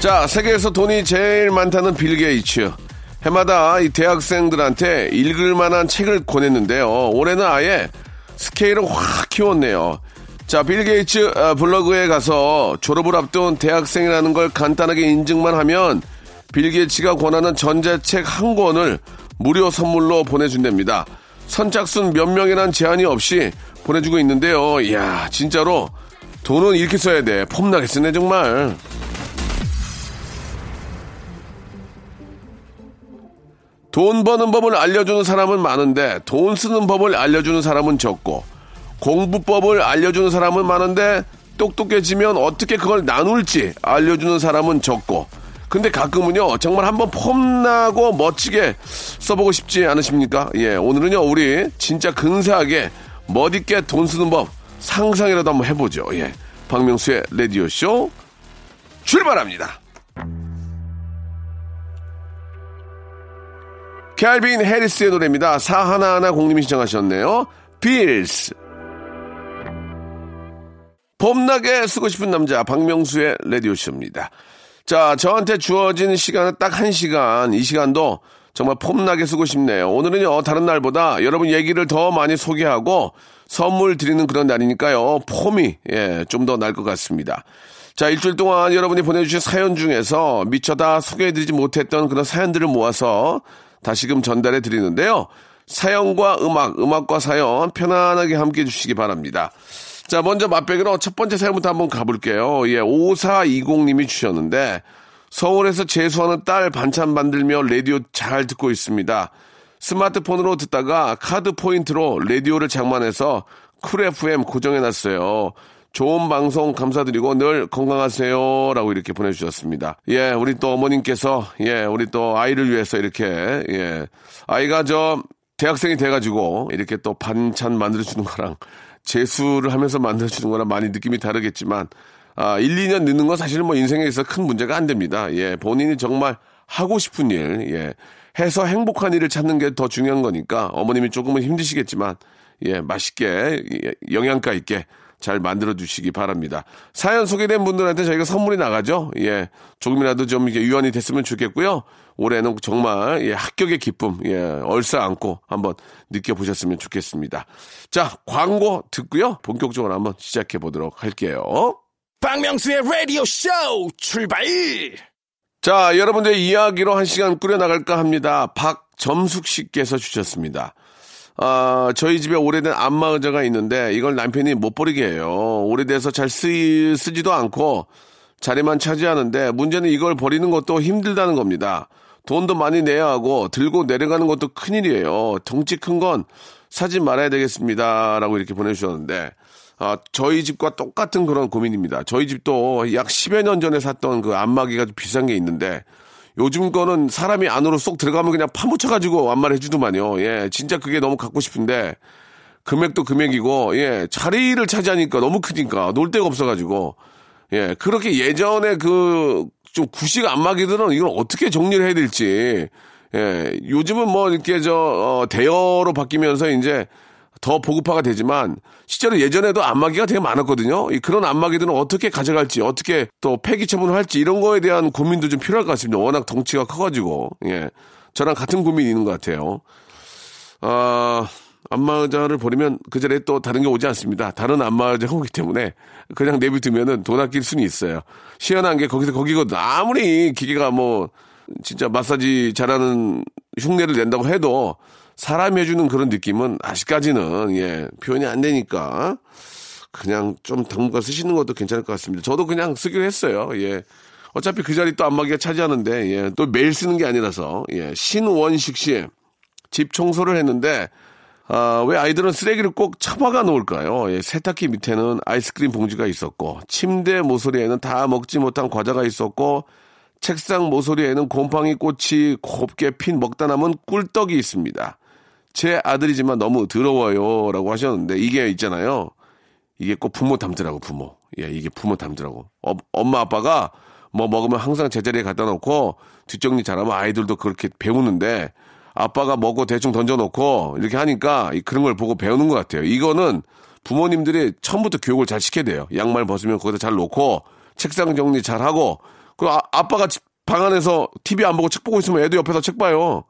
자 세계에서 돈이 제일 많다는 빌 게이츠 해마다 이 대학생들한테 읽을 만한 책을 권했는데요 올해는 아예 스케일을 확 키웠네요 자, 빌 게이츠 아, 블로그에 가서 졸업을 앞둔 대학생이라는 걸 간단하게 인증만 하면 빌 게이츠가 권하는 전자책 한 권을 무료 선물로 보내준답니다. 선착순 몇 명이란 제한이 없이 보내주고 있는데요. 이야, 진짜로 돈은 이렇게 써야 돼. 폼나게 쓰네, 정말. 돈 버는 법을 알려주는 사람은 많은데 돈 쓰는 법을 알려주는 사람은 적고 공부법을 알려주는 사람은 많은데 똑똑해지면 어떻게 그걸 나눌지 알려주는 사람은 적고 근데 가끔은요 정말 한번 폼나고 멋지게 써보고 싶지 않으십니까? 예 오늘은요 우리 진짜 근사하게 멋있게 돈 쓰는 법 상상이라도 한번 해보죠. 예 박명수의 라디오 쇼 출발합니다. 캘빈 해리스의 노래입니다. 사하나하나 공님이 신청하셨네요. Feels. 폼나게 쓰고 싶은 남자 박명수의 라디오쇼입니다. 자, 저한테 주어진 시간은 딱 한 시간. 이 시간도 정말 폼나게 쓰고 싶네요. 오늘은요, 다른 날보다 여러분 얘기를 더 많이 소개하고 선물 드리는 그런 날이니까요. 폼이, 예, 좀 더 날 것 같습니다. 자, 일주일 동안 여러분이 보내주신 사연 중에서 미처 다 소개해드리지 못했던 그런 사연들을 모아서 다시금 전달해 드리는데요. 사연과 음악, 음악과 사연 편안하게 함께 해주시기 바랍니다. 자, 먼저 맛배기로 첫 번째 사연부터 한번 가볼게요. 예, 5420님이 주셨는데, 서울에서 재수하는 딸 반찬 만들며 라디오 잘 듣고 있습니다. 스마트폰으로 듣다가 카드 포인트로 라디오를 장만해서 Cool FM 고정해놨어요. 좋은 방송 감사드리고 늘 건강하세요. 라고 이렇게 보내주셨습니다. 예, 우리 또 어머님께서, 예, 우리 또 아이를 위해서 이렇게, 예, 아이가 저 대학생이 돼가지고 이렇게 또 반찬 만들어주는 거랑 재수를 하면서 만들어주는 거랑 많이 느낌이 다르겠지만, 아, 1, 2년 늦는 건 사실은 뭐 인생에 있어 큰 문제가 안 됩니다. 예, 본인이 정말 하고 싶은 일, 예, 해서 행복한 일을 찾는 게 더 중요한 거니까 어머님이 조금은 힘드시겠지만, 예, 맛있게, 예, 영양가 있게 잘 만들어 주시기 바랍니다. 사연 소개된 분들한테 저희가 선물이 나가죠. 예. 조금이라도 좀 이게 유언이 됐으면 좋겠고요. 올해는 정말 예, 합격의 기쁨 예, 얼싸 안고 한번 느껴보셨으면 좋겠습니다. 자, 광고 듣고요. 본격적으로 한번 시작해 보도록 할게요. 박명수의 Radio Show 출발. 자, 여러분들 이야기로 한 시간 꾸려나갈까 합니다. 박점숙 씨께서 주셨습니다. 아, 저희 집에 오래된 안마 의자가 있는데 이걸 남편이 못 버리게 해요. 오래돼서 잘 쓰, 쓰지도 않고 자리만 차지하는데 문제는 이걸 버리는 것도 힘들다는 겁니다. 돈도 많이 내야 하고 들고 내려가는 것도 큰일이에요. 덩치 큰 건 사지 말아야 되겠습니다. 라고 이렇게 보내주셨는데 아, 저희 집과 똑같은 그런 고민입니다. 저희 집도 약 10여 년 전에 샀던 그 안마기가 좀 비싼 게 있는데 요즘 거는 사람이 안으로 쏙 들어가면 그냥 파묻혀가지고 안마를 해주더만요. 예, 진짜 그게 너무 갖고 싶은데 금액도 금액이고 예, 자리를 차지하니까 너무 크니까 놀 데가 없어가지고 예, 그렇게 예전에 그 좀 구식 안마기들은 이걸 어떻게 정리를 해야 될지 예, 요즘은 뭐 이렇게 저 어, 대여로 바뀌면서 이제 더 보급화가 되지만 실제로 예전에도 안마기가 되게 많았거든요. 이 그런 안마기들은 어떻게 가져갈지 어떻게 또 폐기 처분을 할지 이런 거에 대한 고민도 좀 필요할 것 같습니다. 워낙 덩치가 커가지고 예 저랑 같은 고민이 있는 것 같아요. 아 안마의자를 버리면 그 자리에 또 다른 게 오지 않습니다. 다른 안마의자가 오기 때문에 그냥 내비두면은 돈 아낄 수는 있어요. 시원한 게 거기서 거기거든. 아무리 기계가 뭐 진짜 마사지 잘하는 흉내를 낸다고 해도 사람이 해주는 그런 느낌은 아직까지는 예 표현이 안 되니까 그냥 좀 당분간 쓰시는 것도 괜찮을 것 같습니다. 저도 그냥 쓰기로 했어요. 예. 어차피 그 자리 또 안마기가 차지하는데 예. 또 매일 쓰는 게 아니라서 예. 신원식 씨 집 청소를 했는데 아, 왜 아이들은 쓰레기를 꼭 처박아 놓을까요? 예, 세탁기 밑에는 아이스크림 봉지가 있었고, 침대 모서리에는 다 먹지 못한 과자가 있었고, 책상 모서리에는 곰팡이 꽃이 곱게 핀 먹다 남은 꿀떡이 있습니다. 제 아들이지만 너무 더러워요. 라고 하셨는데, 이게 있잖아요. 이게 꼭 부모 닮더라고, 부모. 예, 이게 부모 닮더라고. 어, 엄마, 아빠가 뭐 먹으면 항상 제자리에 갖다 놓고, 뒷정리 잘하면 아이들도 그렇게 배우는데, 아빠가 먹고 대충 던져놓고 이렇게 하니까 그런 걸 보고 배우는 것 같아요. 이거는 부모님들이 처음부터 교육을 잘 시켜야 돼요. 양말 벗으면 거기다 잘 놓고 책상 정리 잘 하고 그 아, 아빠가 방 안에서 TV 안 보고 책 보고 있으면 애도 옆에서 책 봐요.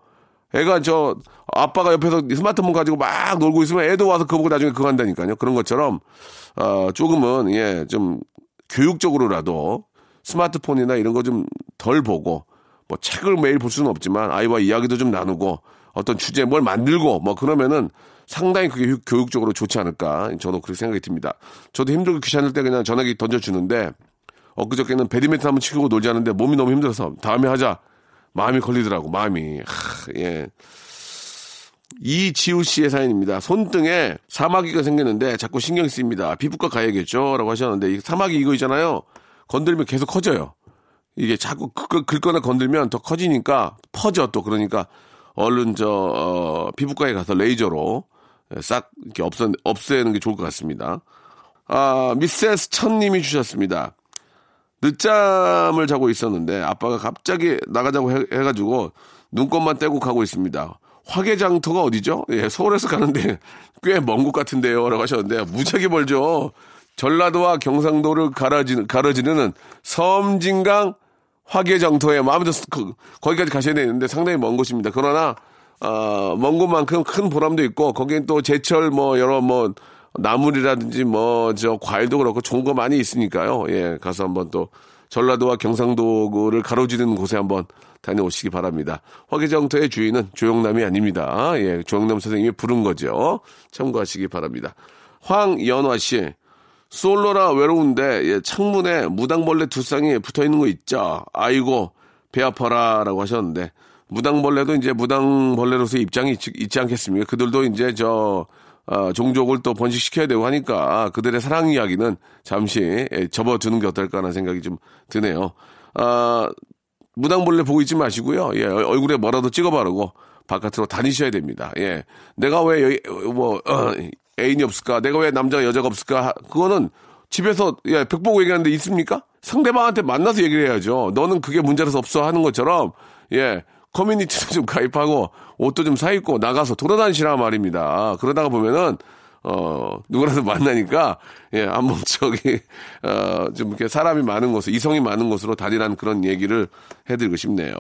애가 저 아빠가 옆에서 스마트폰 가지고 막 놀고 있으면 애도 와서 그거 보고 나중에 그거 한다니까요. 그런 것처럼 어 조금은 예 좀 교육적으로라도 스마트폰이나 이런 거 좀 덜 보고 뭐 책을 매일 볼 수는 없지만 아이와 이야기도 좀 나누고 어떤 주제에 뭘 만들고 뭐 그러면은 상당히 그게 교육적으로 좋지 않을까 저도 그렇게 생각이 듭니다. 저도 힘들고 귀찮을 때 그냥 전화기 던져주는데 엊그저께는 배드민턴 한번 치고 놀자는데 몸이 너무 힘들어서 다음에 하자 마음이 걸리더라고 마음이 하, 예. 이지우 씨의 사연입니다. 손등에 사마귀가 생겼는데 자꾸 신경 쓰입니다. 피부과 가야겠죠? 라고 하셨는데 이 사마귀 이거 있잖아요. 건들면 계속 커져요. 이게 자꾸 긁거나 건들면 더 커지니까 퍼져 또 그러니까 얼른 저 어, 피부과에 가서 레이저로 싹 이렇게 없애 없애는 게 좋을 것 같습니다. 아 미세스 천님이 주셨습니다. 늦잠을 자고 있었는데 아빠가 갑자기 나가자고 해, 해가지고 눈곱만 떼고 가고 있습니다. 화개장터가 어디죠? 예, 서울에서 가는데 꽤 먼 곳 같은데요. 라고 하셨는데 무지하게 멀죠. 전라도와 경상도를 가로지는, 가로지르는 섬진강 화계정토에 마음대로 그, 거기까지 가셔야 되는데 상당히 먼 곳입니다. 그러나 어, 먼 곳만큼 큰 보람도 있고 거기엔 또 제철 뭐 여러 뭐 나물이라든지 뭐 저 과일도 그렇고 좋은 거 많이 있으니까요. 예, 가서 한번 또 전라도와 경상도를 가로지르는 곳에 한번 다녀오시기 바랍니다. 화계정토의 주인은 조영남이 아닙니다. 예, 조영남 선생님이 부른 거죠. 참고하시기 바랍니다. 황연화 씨, 솔로라 외로운데 예, 창문에 무당벌레 두 쌍이 붙어 있는 거 있죠. 아이고 배 아파라라고 하셨는데 무당벌레도 이제 무당벌레로서 입장이 있지, 있지 않겠습니까? 그들도 이제 저 어, 종족을 또 번식시켜야 되고 하니까 그들의 사랑 이야기는 잠시 예, 접어두는 게 어떨까라는 생각이 좀 드네요. 아, 무당벌레 보고 있지 마시고요. 예, 얼굴에 뭐라도 찍어 바르고 바깥으로 다니셔야 됩니다. 예. 내가 왜, 뭐, 어, 애인이 없을까? 내가 왜 남자가 여자가 없을까? 그거는 집에서 예, 백 보고 얘기하는데 있습니까? 상대방한테 만나서 얘기를 해야죠. 너는 그게 문제라서 없어 하는 것처럼 예. 커뮤니티도 좀 가입하고 옷도 좀 사입고 나가서 돌아다니시라 말입니다. 그러다가 보면은 어 누구라도 만나니까 예 한번 저기 어 좀 이렇게 사람이 많은 곳, 이성이 많은 곳으로 다니라는 그런 얘기를 해드리고 싶네요.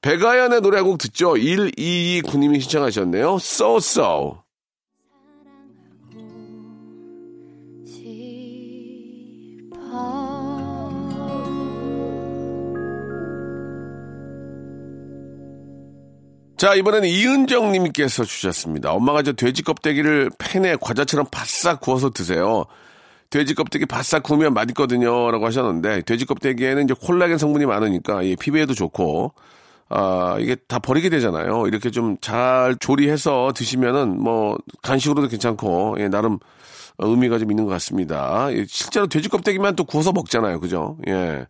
배가연의 노래 한 곡 듣죠. 122구님이 신청하셨네요. So So. 자, 이번에는 이은정 님께서 주셨습니다. 엄마가 저 돼지 껍데기를 팬에 과자처럼 바싹 구워서 드세요. 돼지 껍데기 바싹 구우면 맛있거든요. 라고 하셨는데, 돼지 껍데기에는 이제 콜라겐 성분이 많으니까, 예, 피부에도 좋고, 아, 이게 다 버리게 되잖아요. 이렇게 좀 잘 조리해서 드시면은 뭐, 간식으로도 괜찮고, 예, 나름 의미가 좀 있는 것 같습니다. 예, 실제로 돼지 껍데기만 또 구워서 먹잖아요. 그죠? 예.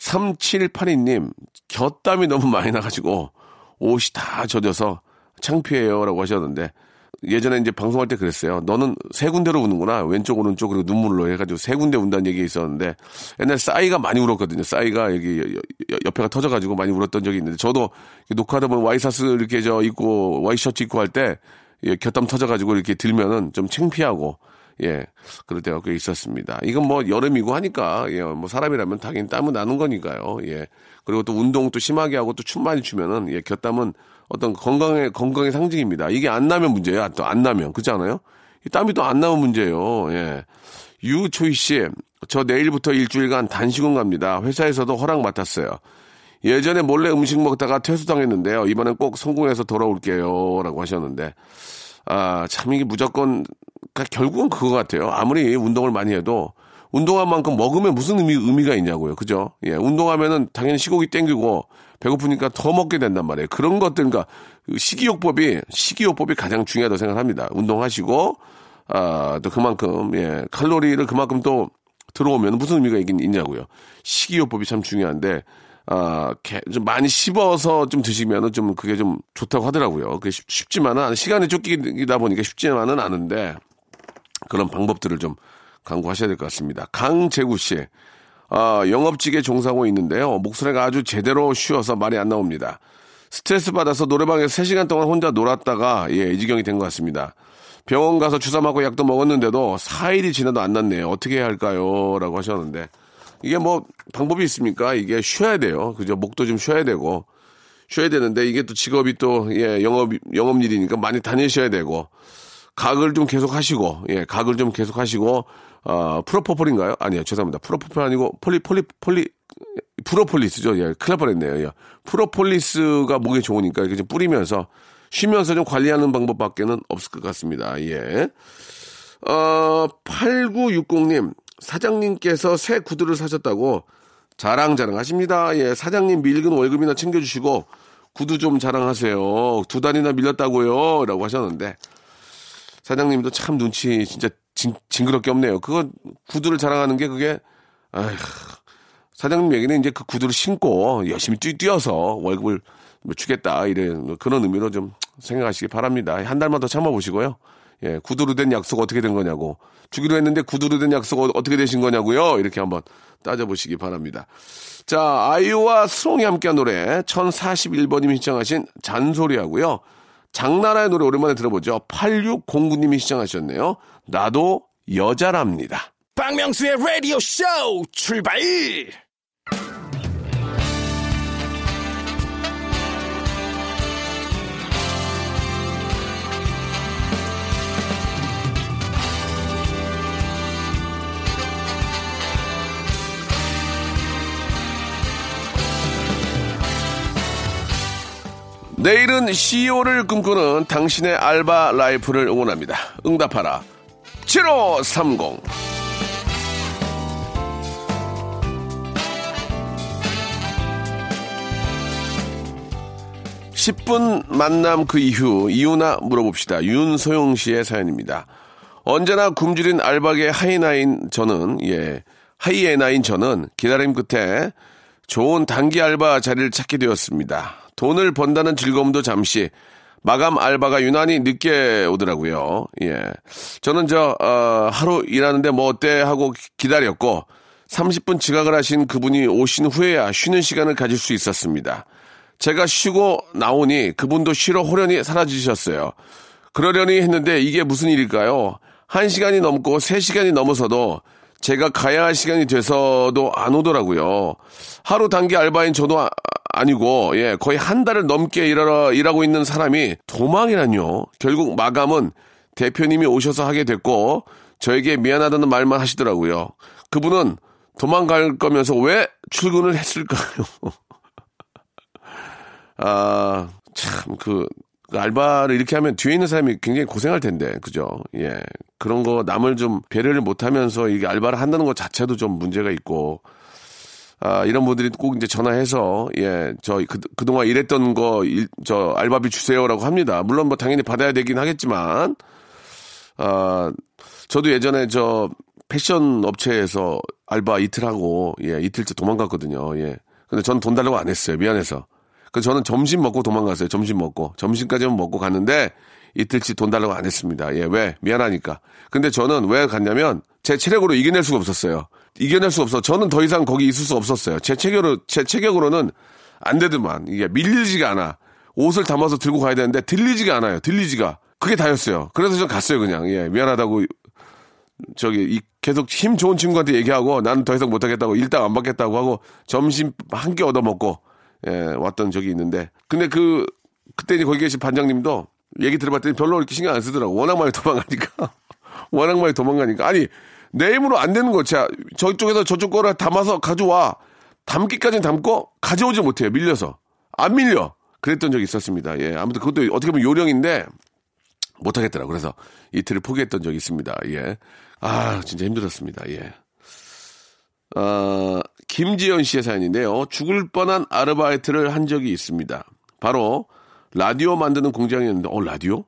3782님, 곁땀이 너무 많이 나가지고, 옷이 다 젖어서 창피해요라고 하셨는데 예전에 이제 방송할 때 그랬어요. 너는 세 군데로 우는구나. 왼쪽, 오른쪽, 그리고 눈물로 해가지고 세 군데 운다는 얘기 있었는데 옛날 싸이가 많이 울었거든요. 싸이가 여기 옆에가 터져가지고 많이 울었던 적이 있는데 저도 녹화하다 보면 와이셔츠 이렇게 저 입고 와이셔츠 입고 할 때 곁담 터져가지고 이렇게 들면은 좀 창피하고 예, 그럴 때가 꽤 있었습니다. 이건 뭐 여름이고 하니까, 예, 뭐 사람이라면 당연히 땀은 나는 거니까요. 예. 그리고 또 운동 또 심하게 하고 또 춤 많이 추면은, 예, 곁땀은 어떤 건강의, 건강의 상징입니다. 이게 안 나면 문제야. 또 안 나면. 그렇지 않아요? 이 땀이 또 안 나면 문제예요. 예. 유초희 씨, 저 내일부터 일주일간 단식원 갑니다. 회사에서도 허락 맡았어요. 예전에 몰래 음식 먹다가 퇴소당했는데요. 이번엔 꼭 성공해서 돌아올게요. 라고 하셨는데, 아, 참 이게 무조건 그러니까 결국은 그거 같아요. 아무리 운동을 많이 해도 운동한 만큼 먹으면 무슨 의미, 의미가 있냐고요. 그죠? 예, 운동하면은 당연히 식욕이 땡기고 배고프니까 더 먹게 된단 말이에요. 그런 것들, 그러니까 식이요법이, 식이요법이 가장 중요하다고 생각합니다. 운동하시고, 아, 또 그만큼, 예, 칼로리를 그만큼 또 들어오면 무슨 의미가 있긴 있냐고요. 식이요법이 참 중요한데, 아, 좀 많이 씹어서 좀 드시면은 좀 그게 좀 좋다고 하더라고요. 그게 쉽, 쉽지만은, 시간이 쫓기다 보니까 쉽지만은 않은데, 그런 방법들을 좀 강구하셔야 될 것 같습니다. 강재구 씨. 아, 영업직에 종사하고 있는데요. 목소리가 아주 제대로 쉬어서 말이 안 나옵니다. 스트레스 받아서 노래방에서 3시간 동안 혼자 놀았다가, 예, 이 지경이 된 것 같습니다. 병원 가서 주사 맞고 약도 먹었는데도 4일이 지나도 안 낫네요. 어떻게 해야 할까요? 라고 하셨는데. 이게 뭐 방법이 있습니까? 이게 쉬어야 돼요. 그죠? 목도 좀 쉬어야 되고. 쉬어야 되는데 이게 또 직업이 또, 예, 영업, 영업일이니까 많이 다니셔야 되고. 가글 좀 계속 하시고, 예, 가글 좀 계속 하시고, 어, 프로포폴인가요? 아니요, 죄송합니다. 프로포폴 아니고 폴리, 폴리, 폴리, 프로폴리스죠. 예, 큰일 날 뻔했네요. 예. 프로폴리스가 목에 좋으니까 이렇게 좀 뿌리면서 쉬면서 좀 관리하는 방법밖에는 없을 것 같습니다. 예. 어, 8960님, 사장님께서 새 구두를 사셨다고 자랑자랑 하십니다. 예, 사장님 밀린 월급이나 챙겨주시고 구두 좀 자랑하세요. 두 달이나 밀렸다고요. 라고 하셨는데 사장님도 참 눈치 진짜 징, 징그럽게 없네요. 그거 구두를 자랑하는 게 그게 아휴, 사장님 얘기는 이제 그 구두를 신고 열심히 뛰, 뛰어서 월급을 뭐 주겠다 이런 그런 의미로 좀 생각하시기 바랍니다. 한 달만 더 참아보시고요. 예, 구두로 된 약속 어떻게 된 거냐고 주기로 했는데 구두로 된 약속 어- 어떻게 되신 거냐고요. 이렇게 한번 따져보시기 바랍니다. 자, 아이유와 스롱이 함께한 노래 1041번님이 신청하신 잔소리하고요. 장나라의 노래 오랜만에 들어보죠. 8609님이 시청하셨네요. 나도 여자랍니다. 박명수의 라디오 쇼 출발! 내일은 CEO를 꿈꾸는 당신의 알바 라이프를 응원합니다. 응답하라. 7530. 10분 만남 그 이후 이유나 물어봅시다. 윤소영 씨의 사연입니다. 언제나 굶주린 알바계 하이나인 저는 예 하이에나인 저는 기다림 끝에 좋은 단기 알바 자리를 찾게 되었습니다. 돈을 번다는 즐거움도 잠시 마감 알바가 유난히 늦게 오더라고요. 예. 저는 저, 어, 하루 일하는데 뭐 어때 하고 기- 기다렸고, 30분 지각을 하신 그분이 오신 후에야 쉬는 시간을 가질 수 있었습니다. 제가 쉬고 나오니 그분도 쉬러 호련히 사라지셨어요. 그러려니 했는데 이게 무슨 일일까요? 한 시간이 넘고 세 시간이 넘어서도 제가 가야 할 시간이 돼서도 안 오더라고요. 하루 단기 알바인 저도 아, 니고 예, 거의 한 달을 넘게 일하러, 일하고 있는 사람이 도망이란요. 결국 마감은 대표님이 오셔서 하게 됐고, 저에게 미안하다는 말만 하시더라고요. 그분은 도망갈 거면서 왜 출근을 했을까요? 아, 참, 그, 그 알바를 이렇게 하면 뒤에 있는 사람이 굉장히 고생할 텐데, 그죠? 예. 그런 거 남을 좀 배려를 못 하면서 이게 알바를 한다는 것 자체도 좀 문제가 있고, 아, 이런 분들이 꼭 이제 전화해서, 예, 저, 그, 그동안 일했던 거, 일, 저, 알바비 주세요라고 합니다. 물론 뭐 당연히 받아야 되긴 하겠지만, 아, 저도 예전에 저, 패션 업체에서 알바 이틀 하고, 예, 이틀째 도망갔거든요. 예. 근데 저는 돈 달라고 안 했어요. 미안해서. 그래서 저는 점심 먹고 도망갔어요. 점심 먹고. 점심까지만 먹고 갔는데, 이틀치 돈 달라고 안 했습니다. 예, 왜? 미안하니까. 근데 저는 왜 갔냐면, 제 체력으로 이겨낼 수가 없었어요. 이겨낼 수 없어. 저는 더 이상 거기 있을 수 없었어요. 제 체격으로, 제 체격으로는 안 되더만. 이게 밀리지가 않아. 옷을 담아서 들고 가야 되는데, 들리지가 않아요. 들리지가. 그게 다였어요. 그래서 저 갔어요, 그냥. 예, 미안하다고. 저기, 이 계속 힘 좋은 친구한테 얘기하고, 나는 더 이상 못하겠다고, 일당 안 받겠다고 하고, 점심 한 끼 얻어먹고, 예, 왔던 적이 있는데. 근데 그, 그때 이제 거기 계신 반장님도 얘기 들어봤더니 별로 이렇게 신경 안 쓰더라고. 워낙 많이 도망가니까. 워낙 많이 도망가니까. 아니, 내 힘으로 안 되는 거. 자, 저쪽에서 저쪽 거를 담아서 가져와. 담기까지는 담고 가져오지 못해요. 밀려서. 안 밀려. 그랬던 적이 있었습니다. 예. 아무튼 그것도 어떻게 보면 요령인데 못하겠더라. 그래서 이틀을 포기했던 적이 있습니다. 예. 아, 진짜 힘들었습니다. 예. 어, 김지연 씨의 사연인데요. 죽을 뻔한 아르바이트를 한 적이 있습니다. 바로 라디오 만드는 공장이었는데, 어, 라디오?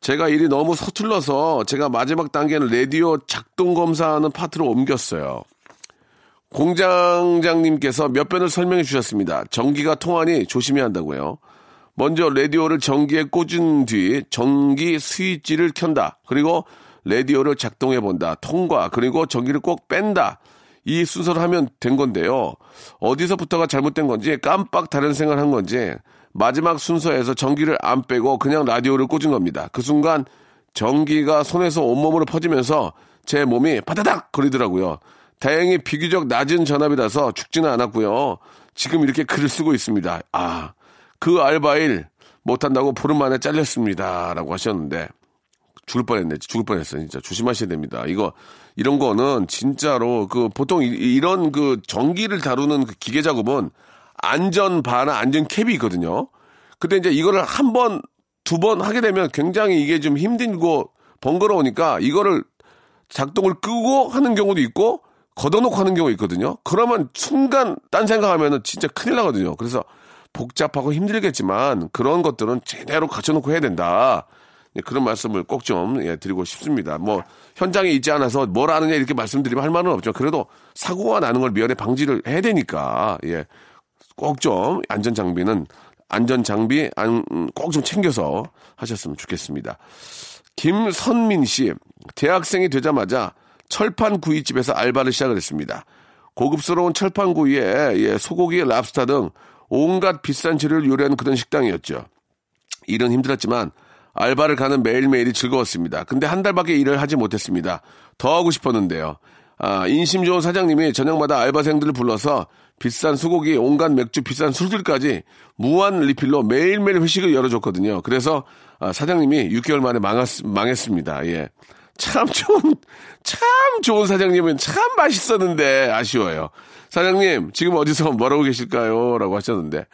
제가 일이 너무 서툴러서 제가 마지막 단계는 라디오 작동 검사하는 파트로 옮겼어요. 공장장님께서 몇 번을 설명해 주셨습니다. 전기가 통하니 조심해야 한다고요. 먼저 라디오를 전기에 꽂은 뒤 전기 스위치를 켠다. 그리고 라디오를 작동해 본다. 통과. 그리고 전기를 꼭 뺀다. 이 순서를 하면 된 건데요. 어디서부터가 잘못된 건지 깜빡 다른 생각을 한 건지 마지막 순서에서 전기를 안 빼고 그냥 라디오를 꽂은 겁니다. 그 순간 전기가 손에서 온몸으로 퍼지면서 제 몸이 바다닥 거리더라고요. 다행히 비교적 낮은 전압이라서 죽지는 않았고요. 지금 이렇게 글을 쓰고 있습니다. 아, 그 알바일 못한다고 보름 만에 잘렸습니다. 라고 하셨는데, 죽을 뻔했네. 죽을 뻔했어요. 진짜. 조심하셔야 됩니다. 이거, 이런 거는 진짜로 그 보통 이, 런그 전기를 다루는 그 기계 작업은 안전 바나 안전 캡이 있거든요. 근데 이제 이거를 한 번, 두 번 하게 되면 굉장히 이게 좀 힘들고 번거로우니까 이거를 작동을 끄고 하는 경우도 있고 걷어놓고 하는 경우가 있거든요. 그러면 순간 딴 생각하면은 진짜 큰일 나거든요. 그래서 복잡하고 힘들겠지만 그런 것들은 제대로 갖춰놓고 해야 된다. 네, 그런 말씀을 꼭좀 예, 드리고 싶습니다. 뭐 현장에 있지 않아서 뭘 아느냐 이렇게 말씀드리면 할 말은 없죠. 그래도 사고가 나는 걸 미연에 방지를 해야 되니까 예, 꼭 좀 안전 장비는 안전 장비 꼭 좀 챙겨서 하셨으면 좋겠습니다. 김선민 씨 대학생이 되자마자 철판 구이집에서 알바를 시작을 했습니다. 고급스러운 철판 구이에 예, 소고기, 랍스타 등 온갖 비싼 재료를 요리하는 그런 식당이었죠. 일은 힘들었지만 알바를 가는 매일매일이 즐거웠습니다. 근데 한 달밖에 일을 하지 못했습니다. 더 하고 싶었는데요. 아, 인심 좋은 사장님이 저녁마다 알바생들을 불러서 비싼 소고기, 온갖 맥주, 비싼 술들까지 무한 리필로 매일매일 회식을 열어줬거든요. 그래서 아, 사장님이 6개월 만에 망했, 망했습니다. 예. 참 좋은, 참 좋은 사장님은 참 맛있었는데 아쉬워요. 사장님, 지금 어디서 뭐라고 계실까요? 라고 하셨는데,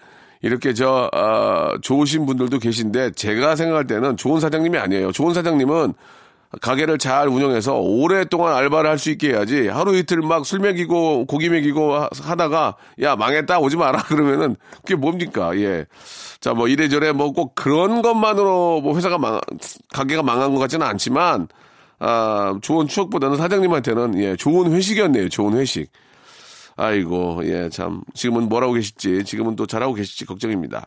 이렇게 저, 어, 좋으신 분들도 계신데, 제가 생각할 때는 좋은 사장님이 아니에요. 좋은 사장님은 가게를 잘 운영해서 오랫동안 알바를 할 수 있게 해야지 하루 이틀 막 술 먹이고 고기 먹이고 하다가 야 망했다 오지 마라 그러면은 그게 뭡니까 예. 자 뭐 이래저래 뭐 꼭 그런 것만으로 뭐 회사가 망 가게가 망한 것 같지는 않지만 아 좋은 추억보다는 사장님한테는 예 좋은 회식이었네요 좋은 회식. 아이고 예 참 지금은 뭐라고 계실지 지금은 또 잘하고 계실지 걱정입니다.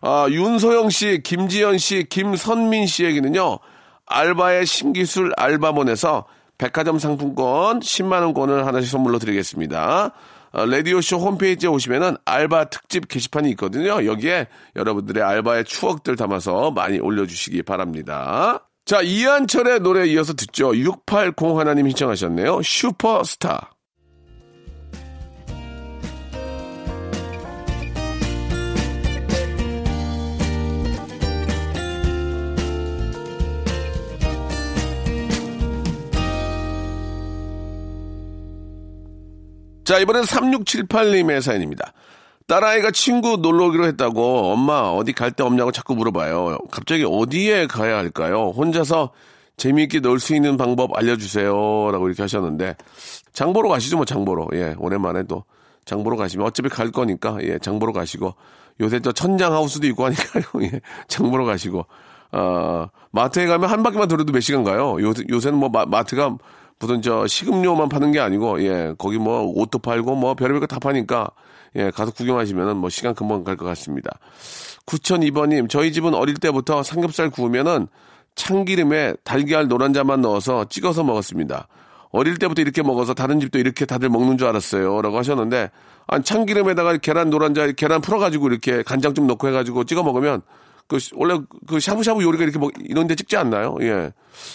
아 윤소영 씨, 김지연 씨, 김선민 씨에게는요. 알바의 신기술 알바몬에서 백화점 상품권 10만원권을 하나씩 선물로 드리겠습니다. 어, 라디오쇼 홈페이지에 오시면은 알바 특집 게시판이 있거든요. 여기에 여러분들의 알바의 추억들 담아서 많이 올려주시기 바랍니다. 자, 이한철의 노래 이어서 듣죠. 680 하나님 신청하셨네요. 슈퍼스타. 자, 이번엔 3678님의 사연입니다. 딸아이가 친구 놀러 오기로 했다고 엄마 어디 갈 데 없냐고 자꾸 물어봐요. 갑자기 어디에 가야 할까요? 혼자서 재미있게 놀 수 있는 방법 알려주세요. 라고 이렇게 하셨는데 장보러 가시죠, 뭐 장보러. 예, 오랜만에 또 장보러 가시면 어차피 갈 거니까 예, 장보러 가시고 요새 또 천장 하우스도 있고 하니까요. 예, 장보러 가시고 어, 마트에 가면 한 바퀴만 돌아도 몇 시간 가요. 요, 요새는 뭐 마, 마트가 무슨 저 식음료만 파는 게 아니고 예 거기 뭐 옷도 팔고 뭐 별의별 거 다 파니까 예 가서 구경하시면은 뭐 시간 금방 갈 것 같습니다. 9002번님 저희 집은 어릴 때부터 삼겹살 구우면은 참기름에 달걀 노란자만 넣어서 찍어서 먹었습니다. 어릴 때부터 이렇게 먹어서 다른 집도 이렇게 다들 먹는 줄 알았어요. 라고 하셨는데, 아니, 참기름에다가 계란 노란자, 계란 풀어가지고 이렇게 간장 좀 넣고 해가지고 찍어 먹으면, 그, 원래 그 샤브샤브 요리가 이렇게 먹, 이런 데 찍지 않나요? 예.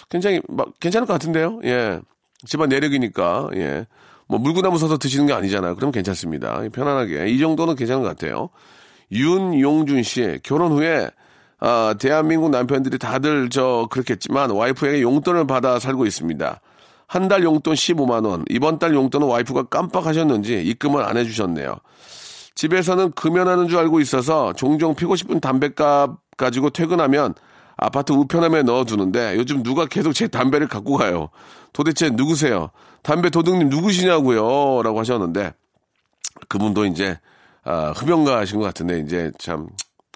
굉장히, 막, 괜찮을 것 같은데요? 예. 집안 내력이니까 예. 뭐 물구나무 서서 드시는 게 아니잖아요. 그럼 괜찮습니다. 편안하게 이 정도는 괜찮은 것 같아요. 윤용준 씨 결혼 후에 아, 대한민국 남편들이 다들 저 그렇겠지만 와이프에게 용돈을 받아 살고 있습니다. 한 달 용돈 15만 원. 이번 달 용돈은 와이프가 깜빡하셨는지 입금을 안 해주셨네요. 집에서는 금연하는 줄 알고 있어서 종종 피고 싶은 담배값 가지고 퇴근하면 아파트 우편함에 넣어두는데 요즘 누가 계속 제 담배를 갖고 가요. 도대체 누구세요? 담배 도둑님 누구시냐고요? 라고 하셨는데, 그분도 이제, 아, 흡연가신 것 같은데, 이제 참,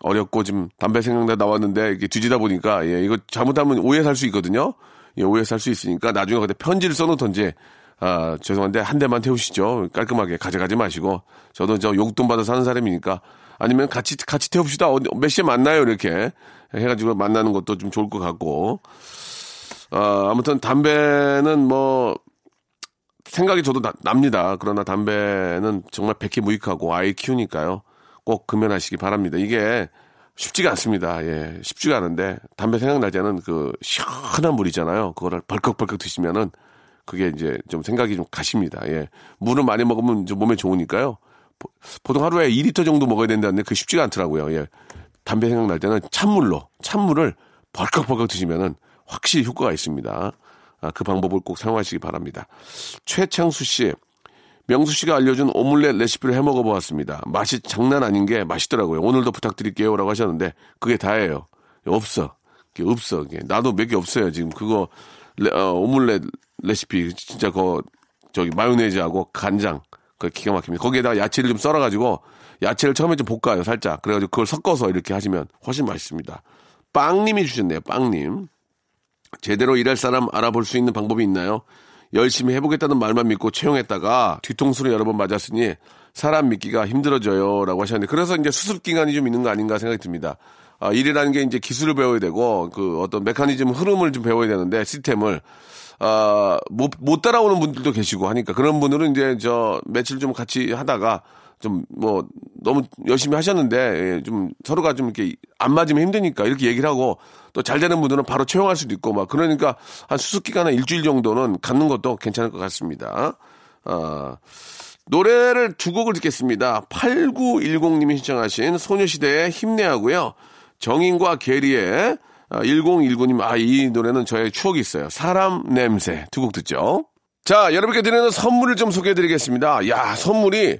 어렵고 지금 담배 생각나 나왔는데, 이렇게 뒤지다 보니까, 예, 이거 잘못하면 오해 살 수 있거든요? 예, 오해 살 수 있으니까 나중에 그때 편지를 써놓던지, 아, 죄송한데 한 대만 태우시죠. 깔끔하게 가져가지 마시고. 저도 저 용돈 받아 사는 사람이니까. 아니면 같이, 같이 태웁시다. 몇 시에 만나요? 이렇게. 해가지고 만나는 것도 좀 좋을 것 같고. 아, 아무튼 담배는 뭐, 생각이 저도 나- 납니다. 그러나 담배는 정말 백희무익하고 아이 키우니까요. 꼭 금연하시기 바랍니다. 이게 쉽지가 않습니다. 예, 쉽지가 않은데 담배 생각날 때는 그 시원한 물 있잖아요. 그거를 벌컥벌컥 드시면은 그게 이제 좀 생각이 좀 가십니다. 예, 물을 많이 먹으면 좀 몸에 좋으니까요. 보- 보통 하루에 2리터 정도 먹어야 된다는데 그 쉽지가 않더라고요. 예, 담배 생각날 때는 찬물로 찬물을 벌컥벌컥 드시면은 확실히 효과가 있습니다. 아, 그 방법을 꼭 사용하시기 바랍니다. 최창수 씨, 명수 씨가 알려준 오믈렛 레시피를 해 먹어 보았습니다. 맛이 장난 아닌 게 맛있더라고요. 오늘도 부탁드릴게요 라고 하셨는데 그게 다예요. 없어. 없어. 나도 몇 개 없어요. 지금 그거 레- 어, 오믈렛 레시피 진짜 그 저기 마요네즈하고 간장 그 기가 막힙니다. 거기에다가 야채를 좀 썰어가지고 야채를 처음에 좀 볶아요. 살짝. 그래가지고 그걸 섞어서 이렇게 하시면 훨씬 맛있습니다. 빵님이 주셨네요. 빵님. 제대로 일할 사람 알아볼 수 있는 방법이 있나요? 열심히 해보겠다는 말만 믿고 채용했다가 뒤통수를 여러 번 맞았으니 사람 믿기가 힘들어져요. 라고 하셨는데 그래서 이제 수습 기간이 좀 있는 거 아닌가 생각이 듭니다. 아, 일이라는 게 이제 기술을 배워야 되고 그 어떤 메커니즘 흐름을 좀 배워야 되는데 시스템을 아, 못, 못 따라오는 분들도 계시고 하니까 그런 분들은 이제 저 며칠 좀 같이 하다가 좀 뭐 너무 열심히 하셨는데 예, 좀 서로가 좀 이렇게 안 맞으면 힘드니까 이렇게 얘기를 하고 또 잘 되는 분들은 바로 채용할 수도 있고 막 그러니까 한 수습 기간 한 일주일 정도는 갖는 것도 괜찮을 것 같습니다. 아, 노래를 두 곡을 듣겠습니다. 8910님이 신청하신 소녀시대의 힘내하고요. 정인과 게리의 1019님, 아, 이 노래는 저의 추억이 있어요. 사람 냄새. 두 곡 듣죠. 자, 여러분께 드리는 선물을 좀 소개해 드리겠습니다. 야, 선물이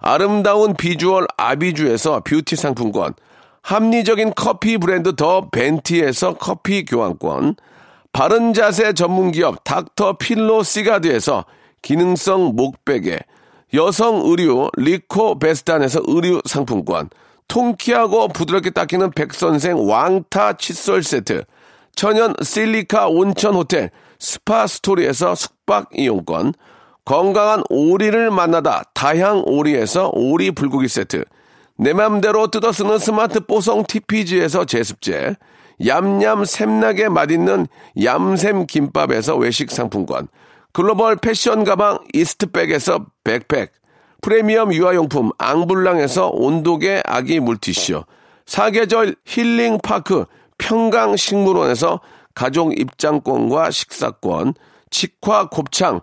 아름다운 비주얼 아비주에서 뷰티 상품권, 합리적인 커피 브랜드 더 벤티에서 커피 교환권, 바른 자세 전문 기업 닥터 필로 시가드에서 기능성 목베개, 여성 의류 리코 베스탄에서 의류 상품권, 통키하고 부드럽게 닦이는 백선생 왕타 칫솔 세트, 천연 실리카 온천 호텔 스파 스토리에서 숙박 이용권, 건강한 오리를 만나다 다향 오리에서 오리 불고기 세트, 내 맘대로 뜯어 쓰는 스마트 뽀송 TPG에서 제습제, 얌얌 샘나게 맛있는 얌샘 김밥에서 외식 상품권, 글로벌 패션 가방 이스트팩에서 백팩, 프리미엄 유아용품 앙블랑에서 온도계 아기 물티슈, 사계절 힐링파크 평강식물원에서 가족 입장권과 식사권, 직화 곱창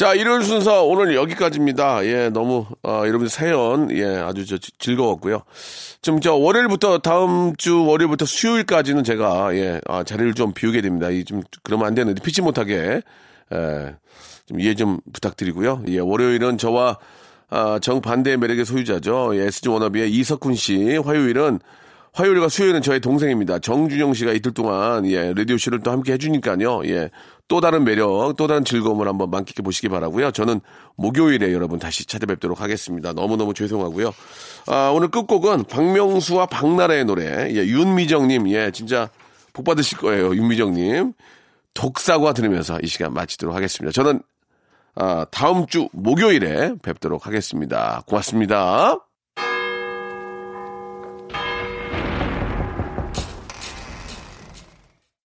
자, 일요일 순서 오늘 여기까지입니다. 예, 너무, 어, 여러분 사연, 예, 아주 저 지- 즐거웠고요. 좀저 월요일부터 다음 주 월요일부터 수요일까지는 제가, 예, 아, 자리를 좀 비우게 됩니다. 이 좀, 그러면 안 되는데, 피치 못하게, 예, 좀 이해 좀 부탁드리고요. 예, 월요일은 저와 아, 정반대의 매력의 소유자죠. 예, SG 워너비의 이석훈 씨. 화요일은 화요일과 수요일은 저의 동생입니다. 정준영 씨가 이틀 동안 예, 라디오 쇼를 또 함께 해주니까요. 예, 또 다른 매력, 또 다른 즐거움을 한번 만끽해 보시기 바라고요. 저는 목요일에 여러분 다시 찾아뵙도록 하겠습니다. 너무너무 죄송하고요. 아, 오늘 끝곡은 박명수와 박나라의 노래. 예, 윤미정님, 예, 진짜 복 받으실 거예요. 윤미정님. 독사과 들으면서 이 시간 마치도록 하겠습니다. 저는 아, 다음 주 목요일에 뵙도록 하겠습니다. 고맙습니다.